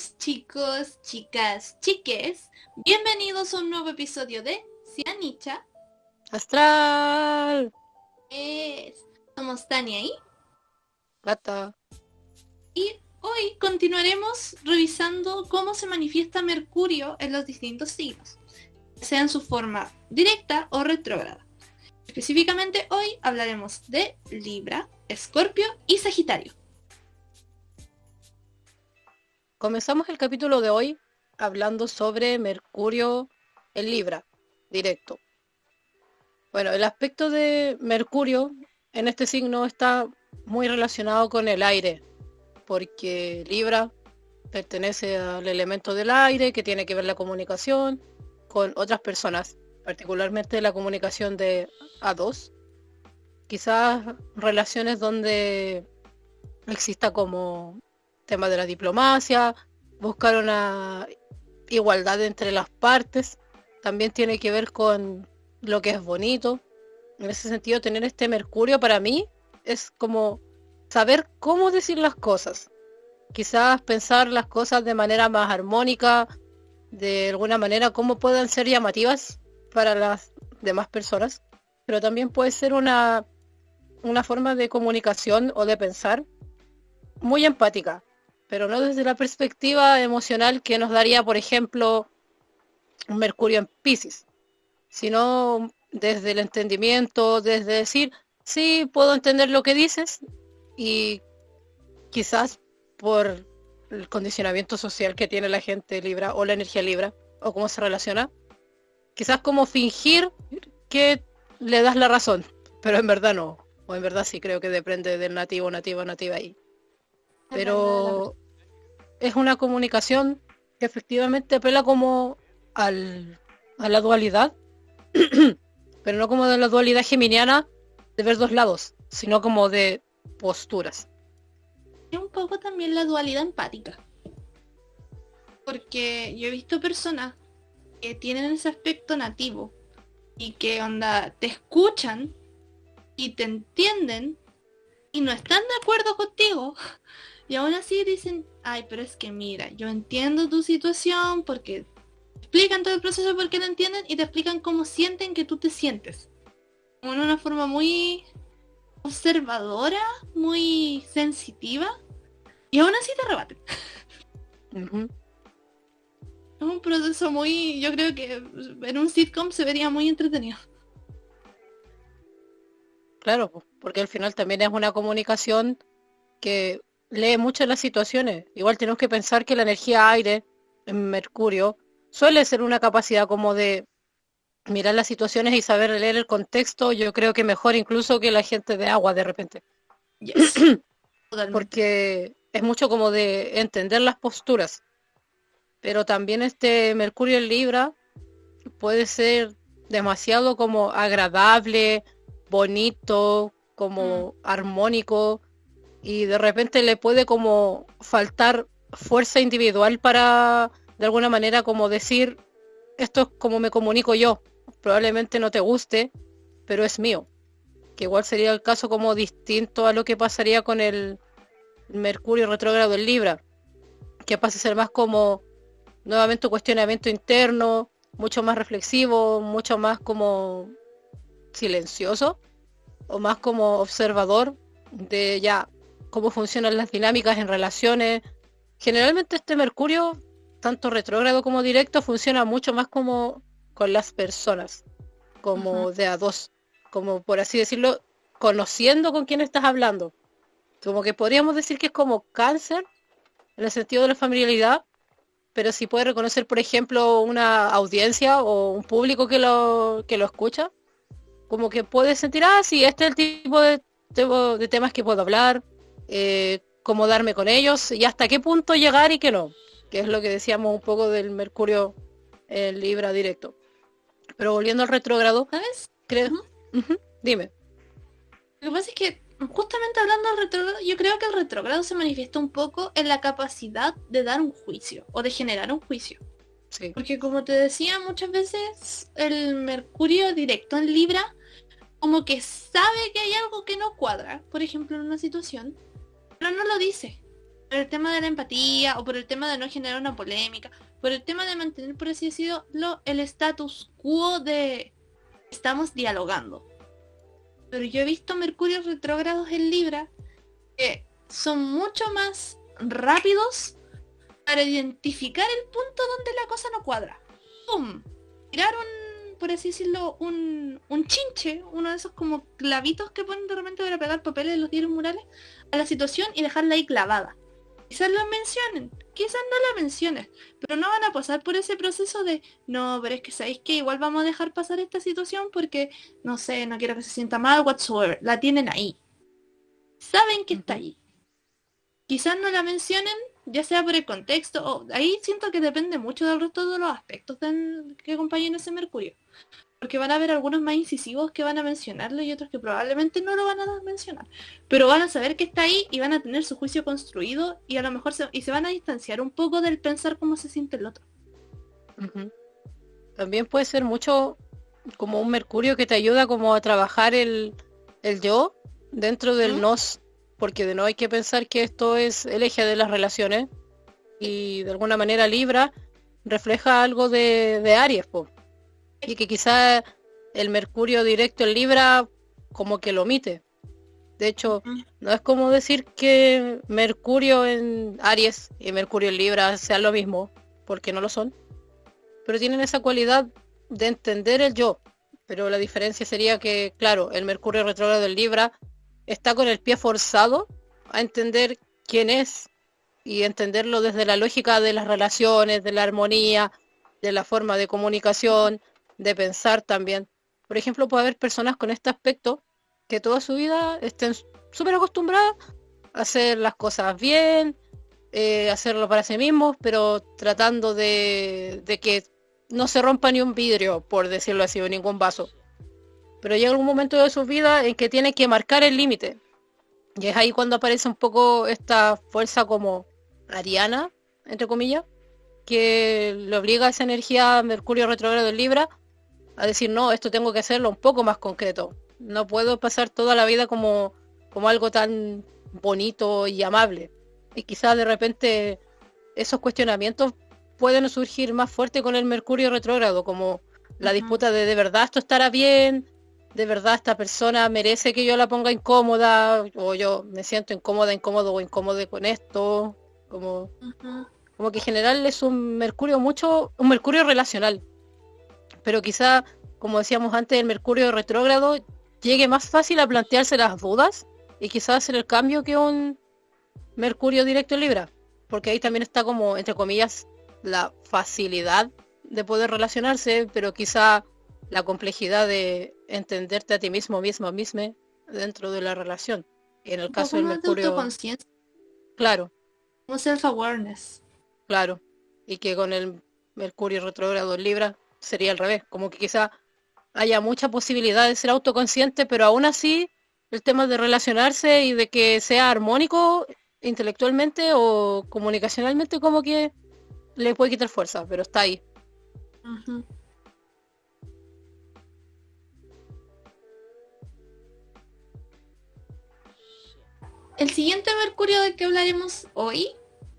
Chicos, chicos, chicas, chiques, bienvenidos a un nuevo episodio de Cianicha. Astral. Es... Somos Tania y Gata. Y hoy continuaremos revisando cómo se manifiesta Mercurio en los distintos signos, sea en su forma directa o retrógrada. Específicamente hoy hablaremos de Libra, Escorpio y Sagitario. Comenzamos el capítulo de hoy hablando sobre Mercurio en Libra, directo. Bueno, el aspecto de Mercurio en este signo está muy relacionado con el aire, porque Libra pertenece al elemento del aire que tiene que ver la comunicación con otras personas, particularmente la comunicación de A2. Quizás relaciones donde exista como tema de la diplomacia, buscar una igualdad entre las partes, también tiene que ver con lo que es bonito. En ese sentido, tener este Mercurio para mí es como saber cómo decir las cosas. Quizás pensar las cosas de manera más armónica, de alguna manera cómo puedan ser llamativas para las demás personas, pero también puede ser una, una forma de comunicación o de pensar muy empática, pero no desde la perspectiva emocional que nos daría, por ejemplo, un Mercurio en Pisces, sino desde el entendimiento, desde decir, sí, puedo entender lo que dices y quizás por el condicionamiento social que tiene la gente libra o la energía libra o cómo se relaciona, quizás como fingir que le das la razón, pero en verdad no, o en verdad sí creo que depende del nativo, nativo, nativa ahí. Pero es una comunicación que efectivamente apela como al, a la dualidad, pero no como de la dualidad geminiana de ver dos lados, sino como de posturas. Es un poco también la dualidad empática. Porque yo he visto personas que tienen ese aspecto nativo y que onda te escuchan y te entienden y no están de acuerdo contigo, y aún así dicen, ay, pero es que mira, yo entiendo tu situación porque explican todo el proceso porque lo entienden y te explican cómo sienten que tú te sientes. Como en una forma muy observadora, muy sensitiva. Y aún así te rebaten. Es un proceso muy, yo creo que en un sitcom se vería muy entretenido. Claro, porque al final también es una comunicación que lee mucho las situaciones. Igual tenemos que pensar que la energía aire en Mercurio suele ser una capacidad como de mirar las situaciones y saber leer el contexto, yo creo que mejor incluso que la gente de agua de repente. Porque es mucho como de entender las posturas. Pero también este Mercurio en Libra puede ser demasiado como agradable, bonito, como mm. armónico y de repente le puede como faltar fuerza individual para de alguna manera como decir esto es como me comunico yo probablemente no te guste pero es mío que igual sería el caso como distinto a lo que pasaría con el Mercurio retrógrado en Libra que pasa a ser más como nuevamente un cuestionamiento interno mucho más reflexivo mucho más como silencioso o más como observador de ya cómo funcionan las dinámicas en relaciones. Generalmente este Mercurio, tanto retrógrado como directo, funciona mucho más como con las personas, como de a dos, como por así decirlo, conociendo con quién estás hablando. Como que podríamos decir que es como cáncer, en el sentido de la familiaridad, pero si puede reconocer, por ejemplo, una audiencia o un público que lo, que lo escucha, como que puede sentir, ah, sí, este es el tipo de, de temas que puedo hablar, eh, cómo darme con ellos y hasta qué punto llegar y qué no, que es lo que decíamos un poco del Mercurio en Libra directo. Pero volviendo al retrógrado, ¿sabes? Creo. Dime. Lo que pasa es que justamente hablando del retrógrado, yo creo que el retrógrado se manifiesta un poco en la capacidad de dar un juicio o de generar un juicio. Sí. Porque como te decía muchas veces, el Mercurio directo en Libra como que sabe que hay algo que no cuadra, por ejemplo, en una situación, pero no lo dice. por el tema de la empatía o por el tema de no generar una polémica, por el tema de mantener, por así decirlo, el status quo de estamos dialogando. Pero yo he visto Mercurio retrógrados en Libra que son mucho más rápidos para identificar el punto donde la cosa no cuadra. ¡Pum! Tirar un, por así decirlo, un, un chinche, uno de esos como clavitos que ponen de repente para pegar papeles en los diarios murales, a la situación y dejarla ahí clavada. Quizás la mencionen, quizás no la mencionen, pero no van a pasar por ese proceso de, no, pero es que sabéis que igual vamos a dejar pasar esta situación porque, no sé, no quiero que se sienta mal, whatsoever. La tienen ahí. Saben que está ahí. Quizás no la mencionen, ya sea por el contexto, o ahí siento que depende mucho del resto de los aspectos que acompañan ese Mercurio. Porque van a haber algunos más incisivos que van a mencionarlo y otros que probablemente no lo van a mencionar. Pero van a saber que está ahí y van a tener su juicio construido y a lo mejor se, y se van a distanciar un poco del pensar cómo se siente el otro. También puede ser mucho como un mercurio que te ayuda como a trabajar el, yo dentro del nos, porque de no hay que pensar que esto es el eje de las relaciones y de alguna manera Libra refleja algo de, de Aries, po y que quizá el Mercurio directo en Libra como que lo omite. De hecho, no es como decir que Mercurio en Aries y Mercurio en Libra sean lo mismo, porque no lo son. Pero tienen esa cualidad de entender el yo. Pero la diferencia sería que, claro, el Mercurio retrógrado en Libra está con el pie forzado a entender quién es y entenderlo desde la lógica de las relaciones, de la armonía, de la forma de comunicación, de pensar también. Por ejemplo, puede haber personas con este aspecto que toda su vida estén súper acostumbradas a hacer las cosas bien, eh, hacerlo para sí mismos, pero tratando de, de, que no se rompa ni un vidrio, por decirlo así, o ningún vaso. Pero llega un momento de su vida en que tiene que marcar el límite. Y es ahí cuando aparece un poco esta fuerza como ariana, entre comillas, que le obliga a esa energía Mercurio retrógrado en Libra a decir, no, esto tengo que hacerlo un poco más concreto. No puedo pasar toda la vida como, como algo tan bonito y amable. Y quizás de repente esos cuestionamientos pueden surgir más fuerte con el Mercurio retrógrado, como la disputa de de verdad esto estará bien, de verdad esta persona merece que yo la ponga incómoda, o yo me siento incómoda, incómodo o incómodo con esto, como, como que en general es un Mercurio mucho, un Mercurio relacional pero quizá, como decíamos antes, el Mercurio retrógrado llegue más fácil a plantearse las dudas y quizás hacer el cambio que un Mercurio directo en Libra, porque ahí también está como, entre comillas, la facilidad de poder relacionarse, pero quizá la complejidad de entenderte a ti mismo, mismo, misma dentro de la relación. En el caso del Mercurio... claro. Como self-awareness. Claro. Y que con el Mercurio retrógrado en Libra sería al revés, como que quizá haya mucha posibilidad de ser autoconsciente, pero aún así el tema de relacionarse y de que sea armónico intelectualmente o comunicacionalmente como que le puede quitar fuerza, pero está ahí. El siguiente Mercurio del que hablaremos hoy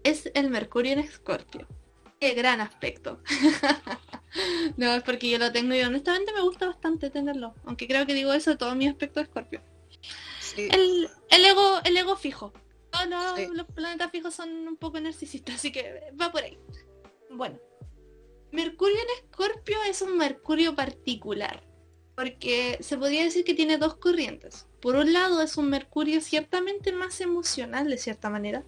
es el Mercurio en Escorpio. Qué gran aspecto. no, es porque yo lo tengo y honestamente me gusta bastante tenerlo. Aunque creo que digo eso de todo mi aspecto de Scorpio. El, ego, el ego fijo. Todos los, planetas fijos son un poco narcisistas, así que va por ahí. Bueno. Mercurio en Escorpio es un Mercurio particular. Porque se podría decir que tiene dos corrientes. Por un lado es un Mercurio ciertamente más emocional de cierta manera,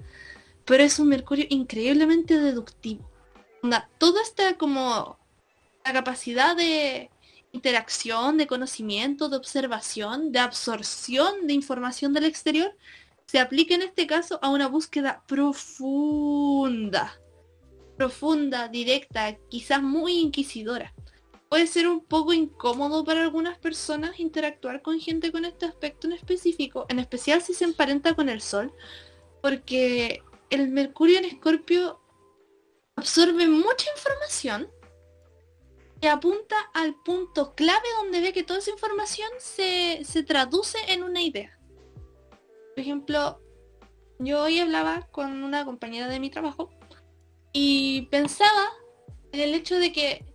pero es un Mercurio increíblemente deductivo. Todo está como la capacidad de interacción, de conocimiento, de observación, de absorción de información del exterior, se aplica en este caso a una búsqueda profunda, profunda, directa, quizás muy inquisidora. Puede ser un poco incómodo para algunas personas interactuar con gente con este aspecto en específico, en especial si se emparenta con el Sol, porque el Mercurio en Escorpio absorbe mucha información apunta al punto clave donde ve que toda esa información se, traduce en una idea. Por ejemplo, yo hoy hablaba con una compañera de mi trabajo y pensaba en el hecho de que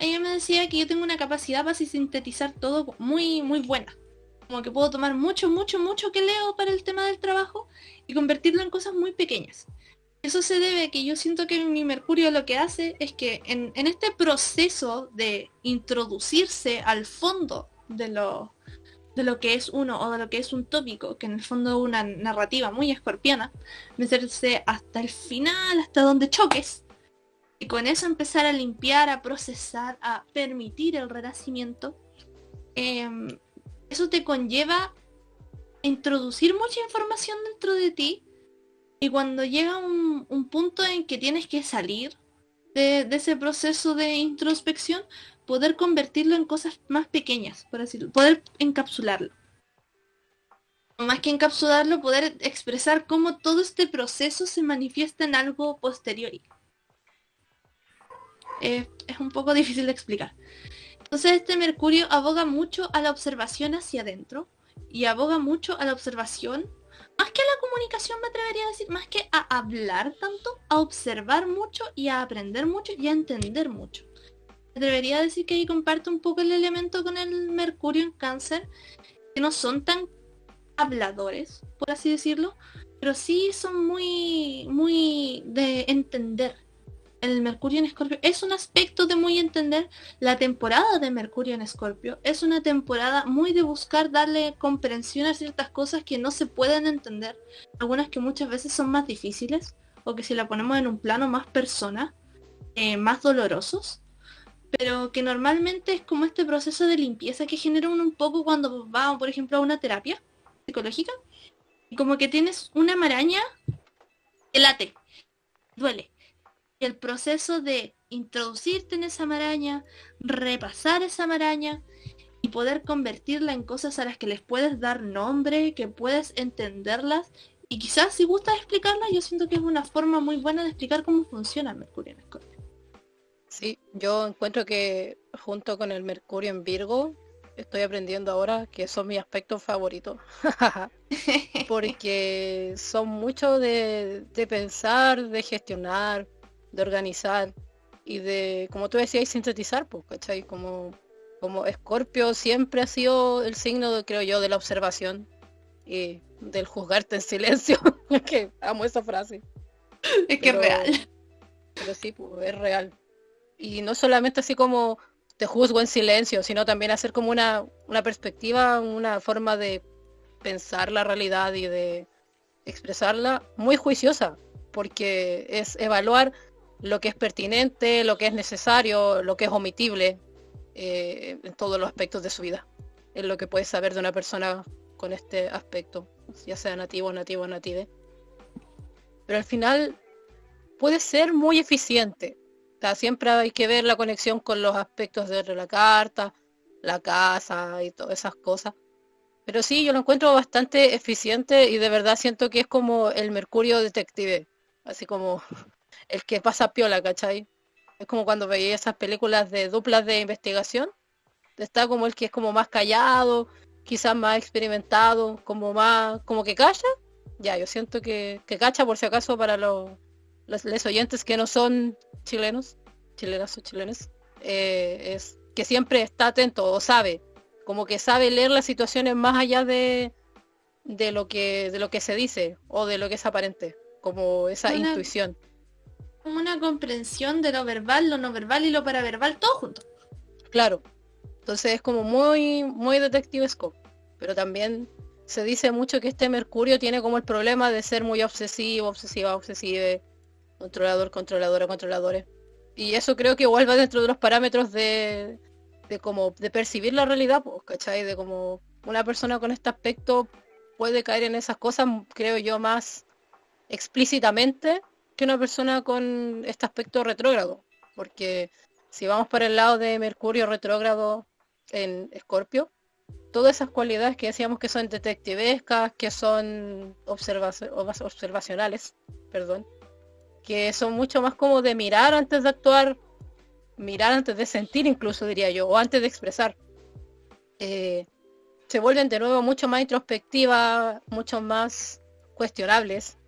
ella me decía que yo tengo una capacidad para sintetizar todo muy, muy buena. Como que puedo tomar mucho, mucho, mucho que leo para el tema del trabajo y convertirlo en cosas muy pequeñas. Eso se debe a que yo siento que mi Mercurio lo que hace es que en, este proceso de introducirse al fondo de lo, de lo que es uno o de lo que es un tópico, que en el fondo es una narrativa muy escorpiana, meterse hasta el final, hasta donde choques, y con eso empezar a limpiar, a procesar, a permitir el renacimiento, em, eso te conlleva introducir mucha información dentro de ti y cuando llega un, punto en que tienes que salir de, ese proceso de introspección, poder convertirlo en cosas más pequeñas, por decirlo, poder encapsularlo. Más que encapsularlo, poder expresar cómo todo este proceso se manifiesta en algo posterior. es un poco difícil de explicar. Entonces este Mercurio aboga mucho a la observación hacia adentro y aboga mucho a la observación más que a la comunicación me atrevería a decir, más que a hablar tanto, a observar mucho y a aprender mucho y a entender mucho. Me atrevería a decir que ahí comparto un poco el elemento con el Mercurio en cáncer, que no son tan habladores, por así decirlo, pero sí son muy, muy de entender el Mercurio en Escorpio es un aspecto de muy entender la temporada de Mercurio en Escorpio. Es una temporada muy de buscar darle comprensión a ciertas cosas que no se pueden entender. Algunas que muchas veces son más difíciles o que si la ponemos en un plano más persona, eh, más dolorosos. Pero que normalmente es como este proceso de limpieza que genera un poco cuando va, por ejemplo, a una terapia psicológica. Y como que tienes una maraña que late, duele el proceso de introducirte en esa maraña, repasar esa maraña y poder convertirla en cosas a las que les puedes dar nombre, que puedes entenderlas y quizás si gustas explicarlas, yo siento que es una forma muy buena de explicar cómo funciona Mercurio en Escorpio. Sí, yo encuentro que junto con el Mercurio en Virgo, estoy aprendiendo ahora que son mis aspectos favoritos. Porque son mucho de, de, pensar, de gestionar, de organizar y de, como tú decías, sintetizar, pues, ¿cachai? Como, como Escorpio siempre ha sido el signo, creo yo, de la observación y del juzgarte en silencio, que amo esa frase. Es que es real. Pero sí, pues, es real. Y no solamente así como te juzgo en silencio, sino también hacer como una, una perspectiva, una forma de pensar la realidad y de expresarla muy juiciosa, porque es evaluar lo que es pertinente, lo que es necesario, lo que es omitible eh, en todos los aspectos de su vida. Es lo que puedes saber de una persona con este aspecto, ya sea nativo, nativo, native. Pero al final puede ser muy eficiente. siempre hay que ver la conexión con los aspectos de la carta, la casa y todas esas cosas. Pero sí, yo lo encuentro bastante eficiente y de verdad siento que es como el Mercurio detective. Así como el que pasa piola, ¿cachai? Es como cuando veía esas películas de duplas de investigación. Está como el que es como más callado, quizás más experimentado, como más, como que calla. Ya, yo siento que, que cacha por si acaso para los, los, oyentes que no son chilenos, chilenas o chilenes, eh, es que siempre está atento o sabe, como que sabe leer las situaciones más allá de, de lo que de lo que se dice o de lo que es aparente, como esa intuición una comprensión de lo verbal, lo no verbal y lo paraverbal, todo junto. Claro. Entonces es como muy, muy detectivesco. Pero también se dice mucho que este Mercurio tiene como el problema de ser muy obsesivo, obsesiva, obsesiva, controlador, controladora, controladores. Y eso creo que igual va dentro de los parámetros de, de como de percibir la realidad, pues, ¿cachai? De como una persona con este aspecto puede caer en esas cosas, creo yo, más explícitamente que una persona con este aspecto retrógrado, porque si vamos para el lado de Mercurio retrógrado en Escorpio, todas esas cualidades que decíamos que son detectivescas, que son observacionales, perdón, que son mucho más como de mirar antes de actuar, mirar antes de sentir incluso diría yo, o antes de expresar. Eh, se vuelven de nuevo mucho más introspectivas, mucho más cuestionables.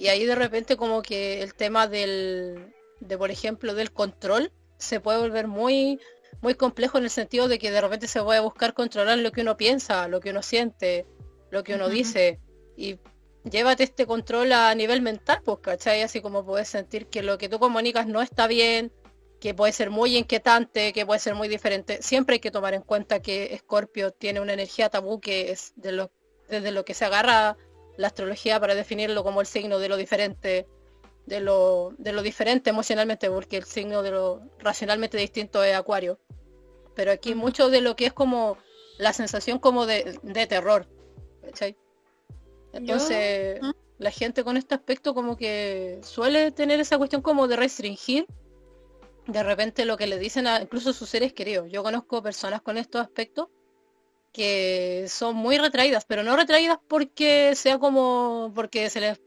Y ahí de repente como que el tema del, de por ejemplo, del control se puede volver muy, muy complejo en el sentido de que de repente se puede buscar controlar lo que uno piensa, lo que uno siente, lo que uno dice. Y llévate este control a nivel mental, pues, ¿cachai? Así como puedes sentir que lo que tú comunicas no está bien, que puede ser muy inquietante, que puede ser muy diferente. Siempre hay que tomar en cuenta que Scorpio tiene una energía tabú que es de lo, desde lo que se agarra la astrología para definirlo como el signo de lo diferente, de lo, de lo diferente emocionalmente, porque el signo de lo racionalmente distinto es Acuario. Pero aquí mucho de lo que es como la sensación como de, de terror. ¿cachai? Entonces, la gente con este aspecto como que suele tener esa cuestión como de restringir de repente lo que le dicen a incluso sus seres queridos. Yo conozco personas con estos aspectos que son muy retraídas, pero no retraídas porque sea como porque se les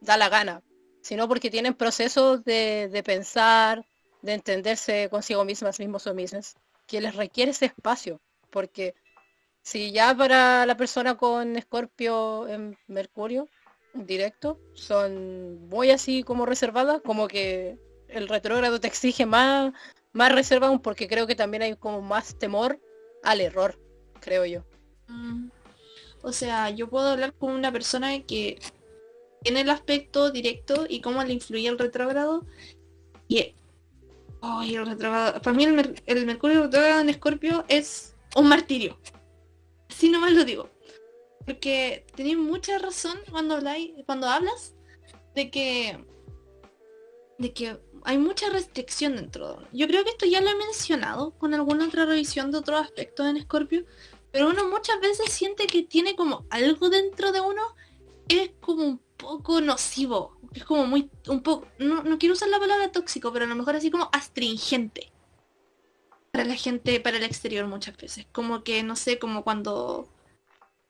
da la gana, sino porque tienen procesos de, de pensar, de entenderse consigo mismas, mismos o mismas, que les requiere ese espacio, porque si ya para la persona con Escorpio en Mercurio directo son muy así como reservadas, como que el retrógrado te exige más, más reserva porque creo que también hay como más temor al error, creo yo. Mm. O sea, yo puedo hablar con una persona que tiene el aspecto directo y cómo le influye el retrógrado. Y el retrógrado. Para mí el, Mercurio retrógrado en Escorpio es un martirio. Así nomás lo digo. Porque tenéis mucha razón cuando habláis, cuando hablas de que de que hay mucha restricción dentro. Yo creo que esto ya lo he mencionado con alguna otra revisión de otros aspectos en Scorpio, pero uno muchas veces siente que tiene como algo dentro de uno es como un poco nocivo, es como muy, un poco, no, no quiero usar la palabra tóxico, pero a lo mejor así como astringente para la gente, para el exterior muchas veces. Como que, no sé, como cuando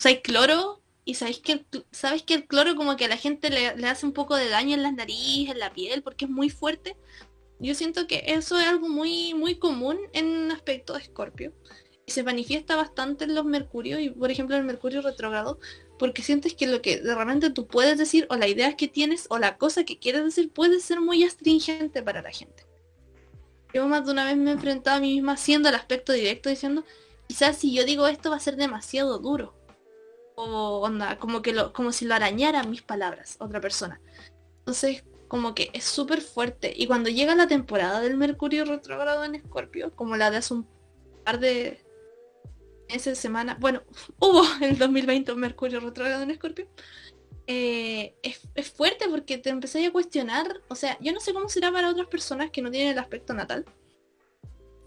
hay cloro y sabéis que, sabes que el cloro como que a la gente le, hace un poco de daño en las narices, en la piel, porque es muy fuerte. Yo siento que eso es algo muy, muy común en un aspecto de Escorpio. Se manifiesta bastante en los mercurios, y por ejemplo el mercurio retrogrado, porque sientes que lo que realmente tú puedes decir, o la idea que tienes, o la cosa que quieres decir, puede ser muy astringente para la gente. Yo más de una vez me he enfrentado a mí misma haciendo el aspecto directo diciendo, quizás si yo digo esto va a ser demasiado duro. O onda, como que lo, como si lo arañaran mis palabras, otra persona. Entonces, como que es súper fuerte. Y cuando llega la temporada del Mercurio retrogrado en Escorpio, como la de hace un par de meses, semanas, bueno, hubo el 2020 un Mercurio retrogrado en Escorpio, eh, es, fuerte porque te empecé a cuestionar, o sea, yo no sé cómo será para otras personas que no tienen el aspecto natal,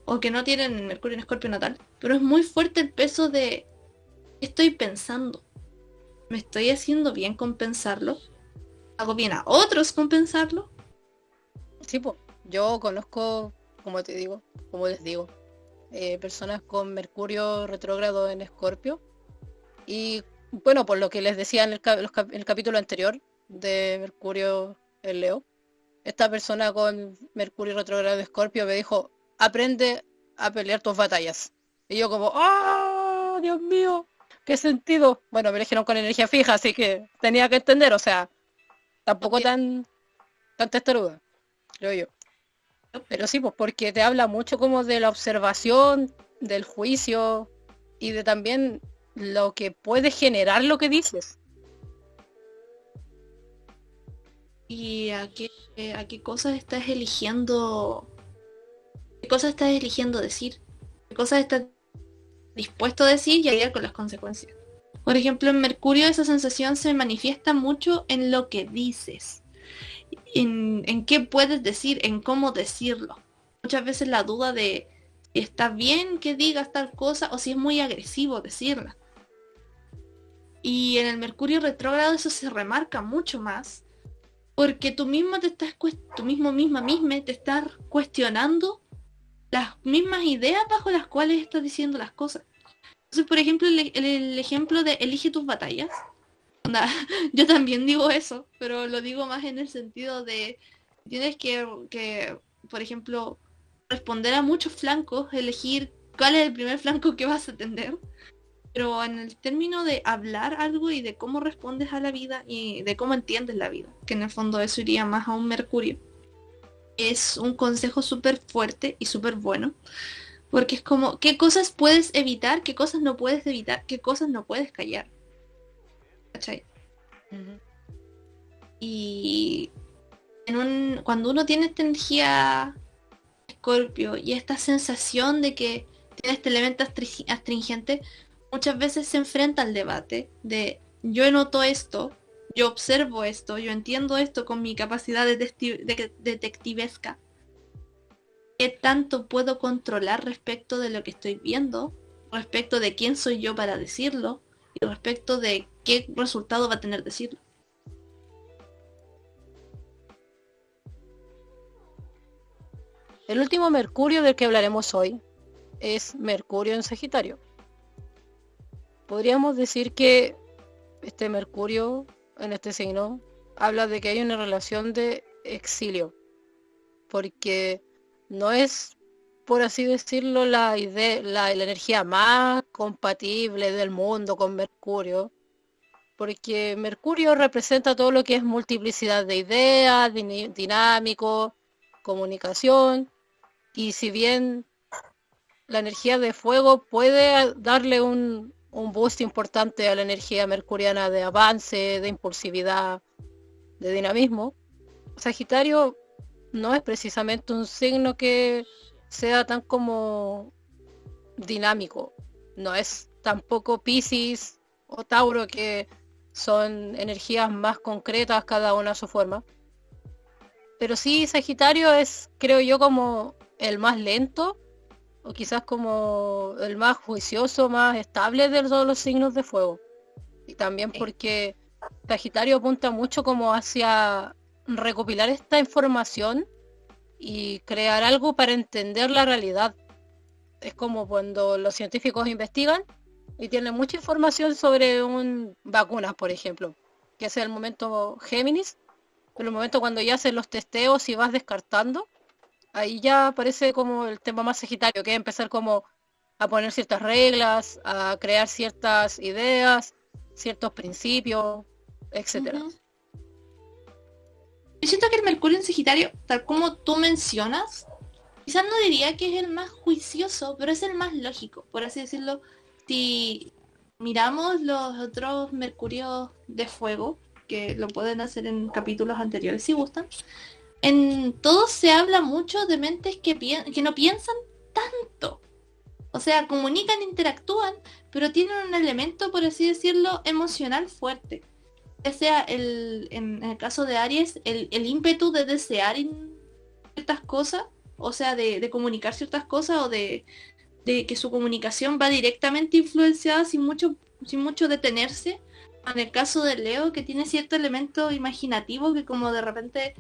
o que no tienen Mercurio en Escorpio natal, pero es muy fuerte el peso de, estoy pensando? ¿Me estoy haciendo bien con pensarlo? ¿Hago bien a otros con pensarlo? Sí, pues, yo conozco, como te digo, como les digo, eh, personas con Mercurio retrógrado en Escorpio y bueno, por lo que les decía en el, capítulo anterior de Mercurio el Leo, esta persona con Mercurio retrogrado de Escorpio me dijo, aprende a pelear tus batallas. Y yo como, ¡ah! Dios mío, ¿qué sentido? Bueno, me eligieron con energía fija, así que tenía que entender, o sea, tampoco tan, tan testaruda, creo yo. Pero sí, pues porque te habla mucho como de la observación, del juicio y de también lo que puede generar lo que dices. ¿Y a qué, a qué cosas estás eligiendo? ¿Qué cosas estás eligiendo decir? ¿Qué cosas estás dispuesto a decir y a con las consecuencias? Por ejemplo, en Mercurio esa sensación se manifiesta mucho en lo que dices. En, qué puedes decir, en cómo decirlo. Muchas veces la duda de está bien que digas tal cosa o si es muy agresivo decirla. Y en el Mercurio retrógrado eso se remarca mucho más. Porque tú mismo te estás, tú mismo misma misma te estás cuestionando las mismas ideas bajo las cuales estás diciendo las cosas. Entonces, por ejemplo, el, ejemplo de elige tus batallas. yo también digo eso, pero lo digo más en el sentido de tienes que, que, por ejemplo, responder a muchos flancos, elegir cuál es el primer flanco que vas a atender pero en el término de hablar algo y de cómo respondes a la vida y de cómo entiendes la vida, que en el fondo eso iría más a un Mercurio, es un consejo súper fuerte y súper bueno, porque es como, ¿qué cosas puedes evitar? ¿Qué cosas no puedes evitar? ¿Qué cosas no puedes callar? ¿Cachai? Y en un, cuando uno tiene esta energía Escorpio y esta sensación de que tiene este elemento astringente, muchas veces se enfrenta al debate de yo noto esto, yo observo esto, yo entiendo esto con mi capacidad de detectivesca. ¿Qué tanto puedo controlar respecto de lo que estoy viendo? Respecto de quién soy yo para decirlo y respecto de qué resultado va a tener decirlo. El último Mercurio del que hablaremos hoy es Mercurio en Sagitario podríamos decir que este Mercurio en este signo habla de que hay una relación de exilio, porque no es, por así decirlo, la, idea, la, energía más compatible del mundo con Mercurio, porque Mercurio representa todo lo que es multiplicidad de ideas, dinámico, comunicación, y si bien la energía de fuego puede darle un, un boost importante a la energía mercuriana de avance, de impulsividad, de dinamismo. Sagitario no es precisamente un signo que sea tan como dinámico. No es tampoco Pisces o Tauro que son energías más concretas cada una a su forma. Pero sí, Sagitario es, creo yo, como el más lento o quizás como el más juicioso, más estable de todos los signos de fuego. Y también porque Sagitario apunta mucho como hacia recopilar esta información y crear algo para entender la realidad. Es como cuando los científicos investigan y tienen mucha información sobre un vacunas, por ejemplo, que es el momento Géminis, pero el momento cuando ya hacen los testeos y vas descartando, ahí ya aparece como el tema más sagitario, que es empezar como a poner ciertas reglas, a crear ciertas ideas, ciertos principios, etcétera. Yo siento que el Mercurio en Sagitario, tal como tú mencionas, quizás no diría que es el más juicioso, pero es el más lógico, por así decirlo. Si miramos los otros Mercurios de fuego, que lo pueden hacer en capítulos anteriores si gustan, en todo se habla mucho de mentes que, que no piensan tanto. O sea, comunican, interactúan, pero tienen un elemento, por así decirlo, emocional fuerte. Ya sea el, en, el caso de Aries, el, ímpetu de desear ciertas cosas, o sea, de, comunicar ciertas cosas o de, de, que su comunicación va directamente influenciada sin mucho, sin mucho detenerse. En el caso de Leo, que tiene cierto elemento imaginativo que como de repente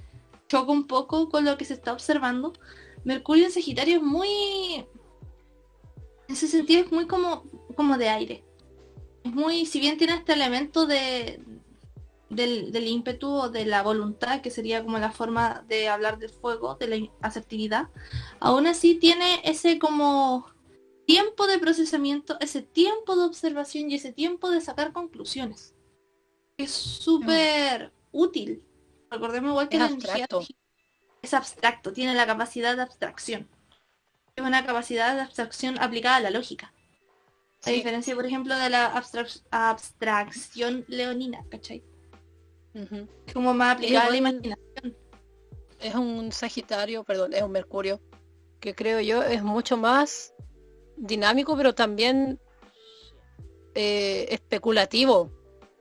choca un poco con lo que se está observando. Mercurio en Sagitario es muy... En ese sentido es muy como, como de aire. Es muy, si bien tiene este elemento de, del, ímpetu o de la voluntad, que sería como la forma de hablar del fuego, de la asertividad, aún así tiene ese como tiempo de procesamiento, ese tiempo de observación y ese tiempo de sacar conclusiones. Es súper útil Recordemos igual que es la abstracto. es abstracto, tiene la capacidad de abstracción. Es una capacidad de abstracción aplicada a la lógica. A diferencia, por ejemplo, de la abstracción leonina, ¿cachai? Es como más aplicada a la imaginación. Es un Sagitario, perdón, es un Mercurio, que creo yo es mucho más dinámico, pero también eh, especulativo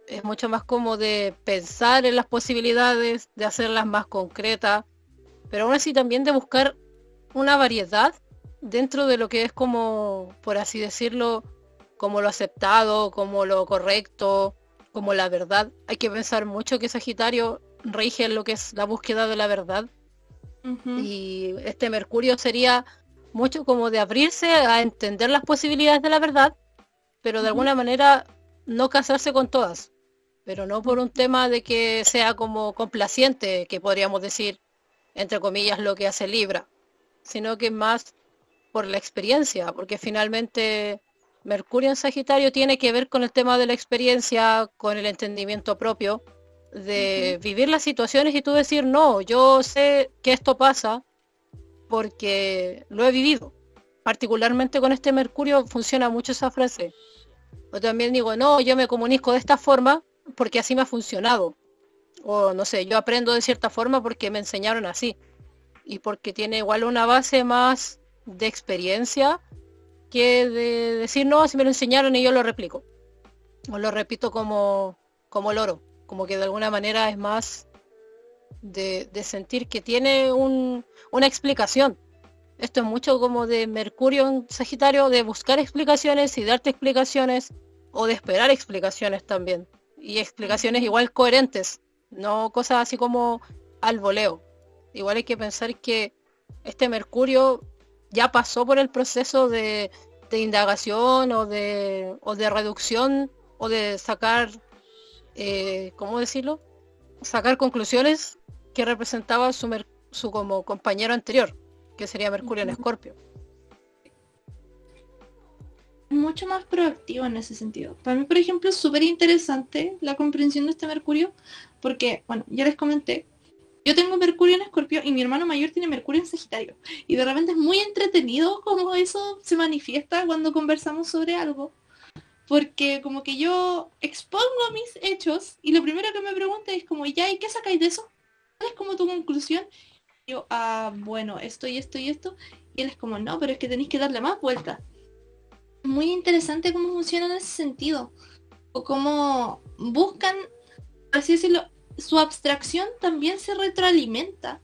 es mucho más como de pensar en las posibilidades, de hacerlas más concretas, pero aún así también de buscar una variedad dentro de lo que es como, por así decirlo, como lo aceptado, como lo correcto, como la verdad. Hay que pensar mucho que Sagitario rige en lo que es la búsqueda de la verdad. Y este Mercurio sería mucho como de abrirse a entender las posibilidades de la verdad, pero de alguna manera no casarse con todas pero no por un tema de que sea como complaciente, que podríamos decir, entre comillas, lo que hace Libra, sino que más por la experiencia, porque finalmente Mercurio en Sagitario tiene que ver con el tema de la experiencia, con el entendimiento propio, de vivir las situaciones y tú decir, no, yo sé que esto pasa porque lo he vivido. Particularmente con este Mercurio funciona mucho esa frase. O también digo, no, yo me comunico de esta forma porque así me ha funcionado. O no sé, yo aprendo de cierta forma porque me enseñaron así. Y porque tiene igual una base más de experiencia que de decir, no, si me lo enseñaron y yo lo replico. O lo repito como, como loro. Como que de alguna manera es más de, sentir que tiene una explicación. Esto es mucho como de Mercurio en Sagitario, de buscar explicaciones y darte explicaciones o de esperar explicaciones también. Y explicaciones igual coherentes, no cosas así como al voleo. Igual hay que pensar que este Mercurio ya pasó por el proceso de, indagación o de, o de reducción o de sacar, eh, ¿cómo decirlo? Sacar conclusiones que representaba su, su como compañero anterior, que sería Mercurio en Escorpio. Mucho más proactivo en ese sentido. Para mí, por ejemplo, es súper interesante la comprensión de este Mercurio, porque, bueno, ya les comenté, yo tengo Mercurio en Escorpio y mi hermano mayor tiene Mercurio en Sagitario. Y de repente es muy entretenido cómo eso se manifiesta cuando conversamos sobre algo. Porque como que yo expongo mis hechos y lo primero que me pregunta es como, ya, ¿y qué sacáis de eso? ¿Cuál es como tu conclusión? yo, ah, bueno, esto y esto y esto. Y él es como, no, pero es que tenéis que darle más vuelta. Muy interesante cómo funciona en ese sentido. O cómo buscan, así decirlo, su abstracción también se retroalimenta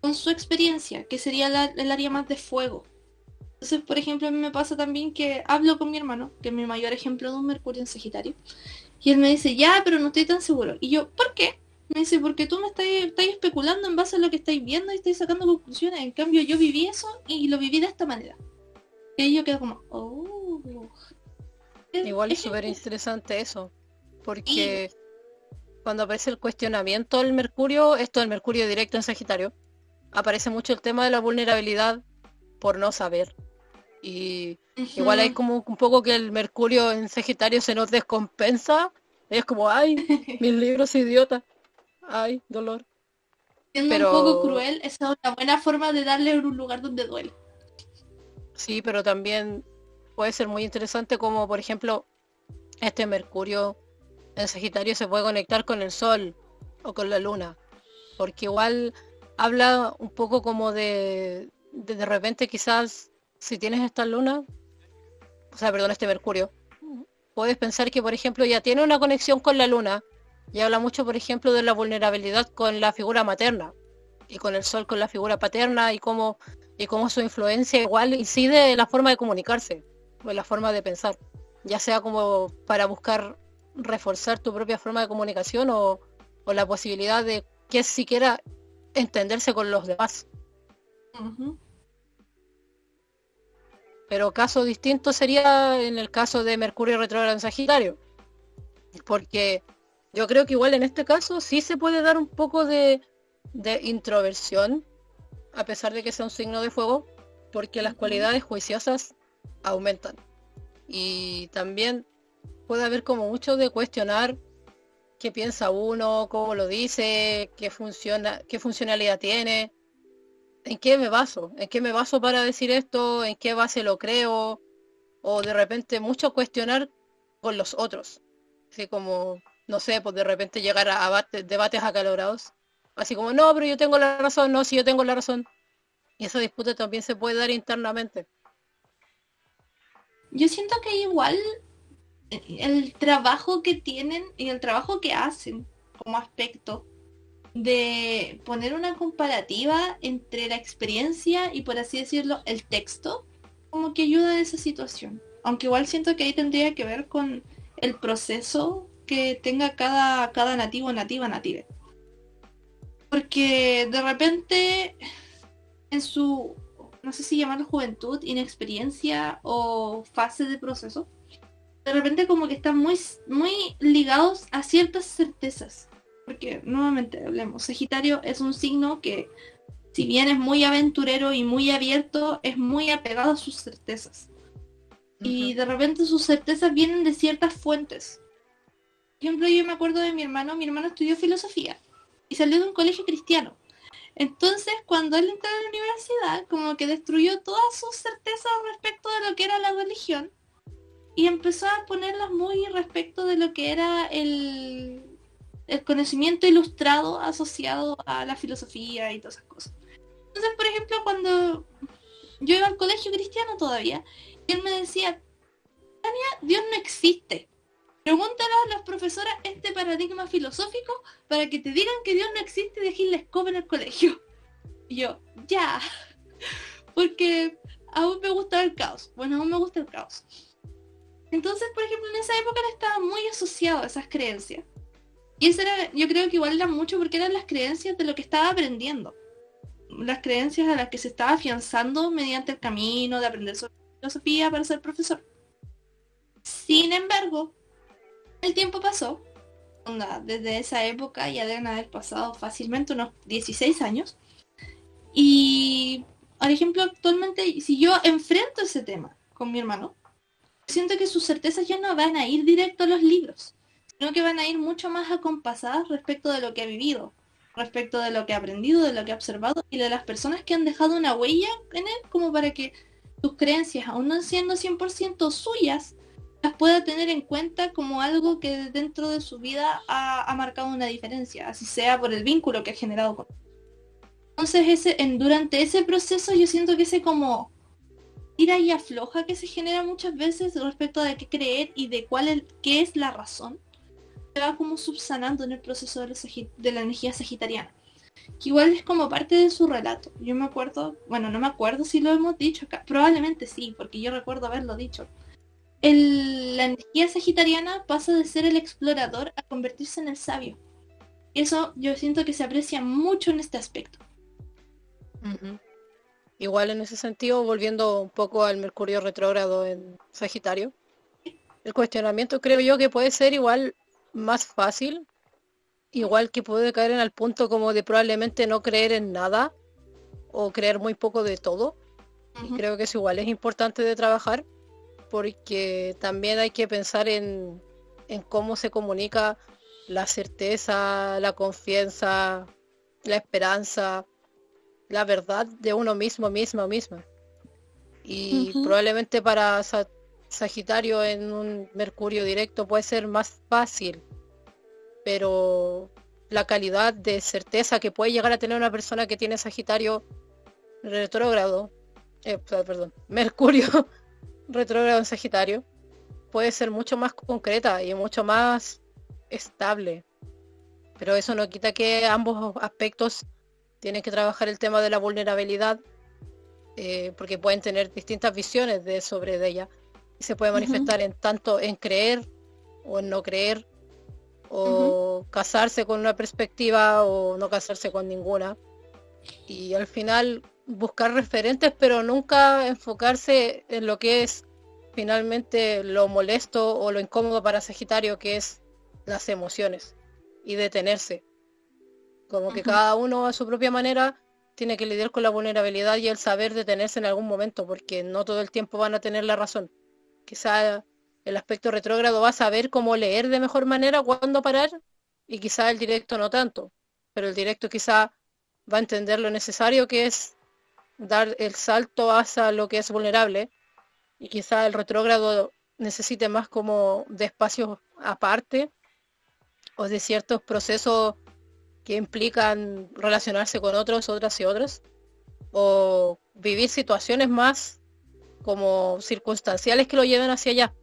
con su experiencia, que sería el área más de fuego. Entonces, por ejemplo, a mí me pasa también que hablo con mi hermano, que es mi mayor ejemplo de un Mercurio en Sagitario, y él me dice, ya, pero no estoy tan seguro. Y yo, ¿por qué? Me dice, porque tú me estás, especulando en base a lo que estáis viendo y estáis sacando conclusiones. En cambio, yo viví eso y lo viví de esta manera. Y yo quedo como, oh. Igual es súper interesante eso. Porque cuando aparece el cuestionamiento del Mercurio, esto del Mercurio directo en Sagitario, aparece mucho el tema de la vulnerabilidad por no saber. Y igual hay como un poco que el Mercurio en Sagitario se nos descompensa. Es como, ay, mis libros idiotas. Ay, dolor. Siendo un poco cruel, esa es una buena forma de darle un lugar donde duele. Sí, pero también puede ser muy interesante como, por ejemplo, este Mercurio en Sagitario se puede conectar con el Sol o con la Luna. Porque igual habla un poco como de, de, repente quizás si tienes esta luna, o sea, perdón, este Mercurio, puedes pensar que, por ejemplo, ya tiene una conexión con la luna y habla mucho, por ejemplo, de la vulnerabilidad con la figura materna y con el sol con la figura paterna y cómo, y cómo su influencia igual incide en la forma de comunicarse o en la forma de pensar, ya sea como para buscar reforzar tu propia forma de comunicación o, la posibilidad de que siquiera entenderse con los demás. Pero caso distinto sería en el caso de Mercurio retrógrado en Sagitario, porque yo creo que igual en este caso sí se puede dar un poco de, introversión, a pesar de que sea un signo de fuego, porque las cualidades juiciosas aumentan. Y también puede haber como mucho de cuestionar qué piensa uno, cómo lo dice, qué funciona, qué funcionalidad tiene, en qué me baso, en qué me baso para decir esto, en qué base lo creo, o de repente mucho cuestionar con los otros. Así como no sé, pues de repente llegar a, debates acalorados. Así como, no, pero yo tengo la razón, no, si yo tengo la razón. Y esa disputa también se puede dar internamente. Yo siento que igual el trabajo que tienen y el trabajo que hacen como aspecto de poner una comparativa entre la experiencia y por así decirlo el texto, como que ayuda a esa situación. Aunque igual siento que ahí tendría que ver con el proceso que tenga cada, cada nativo, nativa, native. Porque de repente en su, no sé si llamarlo juventud, inexperiencia o fase de proceso, de repente como que están muy, muy ligados a ciertas certezas. Porque nuevamente hablemos, Sagitario es un signo que si bien es muy aventurero y muy abierto, es muy apegado a sus certezas. y de repente sus certezas vienen de ciertas fuentes. Por ejemplo, yo me acuerdo de mi hermano, mi hermano estudió filosofía y salió de un colegio cristiano. Entonces, cuando él entró a la universidad, como que destruyó todas sus certezas respecto de lo que era la religión y empezó a ponerlas muy respecto de lo que era el, el conocimiento ilustrado asociado a la filosofía y todas esas cosas. Entonces, por ejemplo, cuando yo iba al colegio cristiano todavía, él me decía, Tania, Dios no existe. Pregúntale a las profesoras este paradigma filosófico para que te digan que Dios no existe y dejen la escoba en el colegio. Y yo, ya. Porque aún me gusta el caos. Bueno, aún me gusta el caos. Entonces, por ejemplo, en esa época estaba muy asociado a esas creencias. Y eso era, yo creo que igual era mucho porque eran las creencias de lo que estaba aprendiendo. Las creencias a las que se estaba afianzando mediante el camino de aprender sobre filosofía para ser profesor. Sin embargo, el tiempo pasó, desde esa época ya deben haber pasado fácilmente unos 16 años. Y, por ejemplo, actualmente, si yo enfrento ese tema con mi hermano, siento que sus certezas ya no van a ir directo a los libros, sino que van a ir mucho más acompasadas respecto de lo que ha vivido, respecto de lo que ha aprendido, de lo que ha observado y de las personas que han dejado una huella en él, como para que sus creencias, aún no siendo 100% suyas, las pueda tener en cuenta como algo que dentro de su vida ha, marcado una diferencia, así sea por el vínculo que ha generado con entonces ese, durante ese proceso yo siento que ese como tira y afloja que se genera muchas veces respecto de qué creer y de cuál es, qué es la razón, se va como subsanando en el proceso de la energía sagitariana que igual es como parte de su relato. Yo me acuerdo, bueno, no me acuerdo si lo hemos dicho acá, probablemente sí, porque yo recuerdo haberlo dicho. El, la energía sagitariana pasa de ser el explorador a convertirse en el sabio. Eso yo siento que se aprecia mucho en este aspecto. Igual en ese sentido, volviendo un poco al Mercurio retrógrado en Sagitario, el cuestionamiento creo yo que puede ser igual más fácil igual que puede caer en el punto como de probablemente no creer en nada o creer muy poco de todo. creo que es igual, es importante de trabajar porque también hay que pensar en, en cómo se comunica la certeza, la confianza, la esperanza, la verdad de uno mismo, mismo, misma. Y probablemente para Sagitario en un Mercurio directo puede ser más fácil pero la calidad de certeza que puede llegar a tener una persona que tiene Sagitario retrógrado, eh, perdón, Mercurio retrógrado en Sagitario, puede ser mucho más concreta y mucho más estable. Pero eso no quita que ambos aspectos tienen que trabajar el tema de la vulnerabilidad, eh, porque pueden tener distintas visiones de sobre de ella. Y se puede manifestar en tanto en creer o en no creer, o casarse con una perspectiva o no casarse con ninguna. Y al final buscar referentes, pero nunca enfocarse en lo que es finalmente lo molesto o lo incómodo para Sagitario, que es las emociones y detenerse. Como que cada uno a su propia manera tiene que lidiar con la vulnerabilidad y el saber detenerse en algún momento, porque no todo el tiempo van a tener la razón. Quizá el aspecto retrógrado va a saber cómo leer de mejor manera, cuándo parar, y quizá el directo no tanto, pero el directo quizá va a entender lo necesario que es dar el salto hacia lo que es vulnerable, y quizá el retrógrado necesite más como de espacios aparte o de ciertos procesos que implican relacionarse con otros, otras y otras, o vivir situaciones más como circunstanciales que lo lleven hacia allá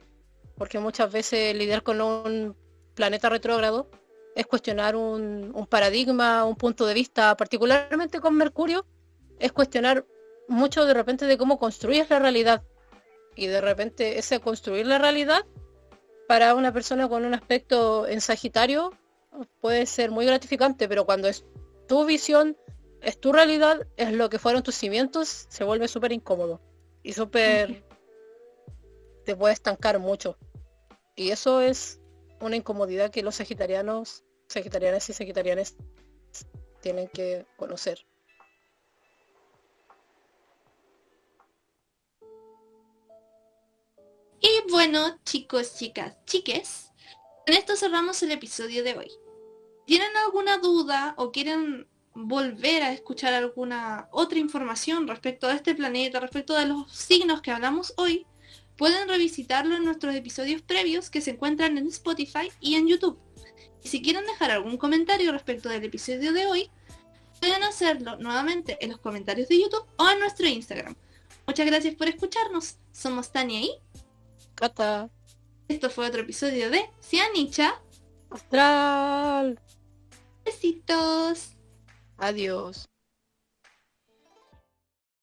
porque muchas veces lidiar con un planeta retrógrado es cuestionar un, paradigma, un punto de vista, particularmente con Mercurio, es cuestionar mucho de repente de cómo construyes la realidad. Y de repente ese construir la realidad para una persona con un aspecto en Sagitario puede ser muy gratificante, pero cuando es tu visión, es tu realidad, es lo que fueron tus cimientos, se vuelve súper incómodo y súper... te puede estancar mucho. Y eso es una incomodidad que los sagitarianos, sagitarianas y sagitarianas tienen que conocer. Y bueno, chicos, chicas, chiques, con esto cerramos el episodio de hoy. ¿Tienen alguna duda o quieren volver a escuchar alguna otra información respecto a este planeta, respecto de los signos que hablamos hoy? Pueden revisitarlo en nuestros episodios previos que se encuentran en Spotify y en YouTube. Y si quieren dejar algún comentario respecto del episodio de hoy, pueden hacerlo nuevamente en los comentarios de YouTube o en nuestro Instagram. Muchas gracias por escucharnos. Somos Tania y Cata. Esto fue otro episodio de Cianicha. Astral. Besitos. Adiós.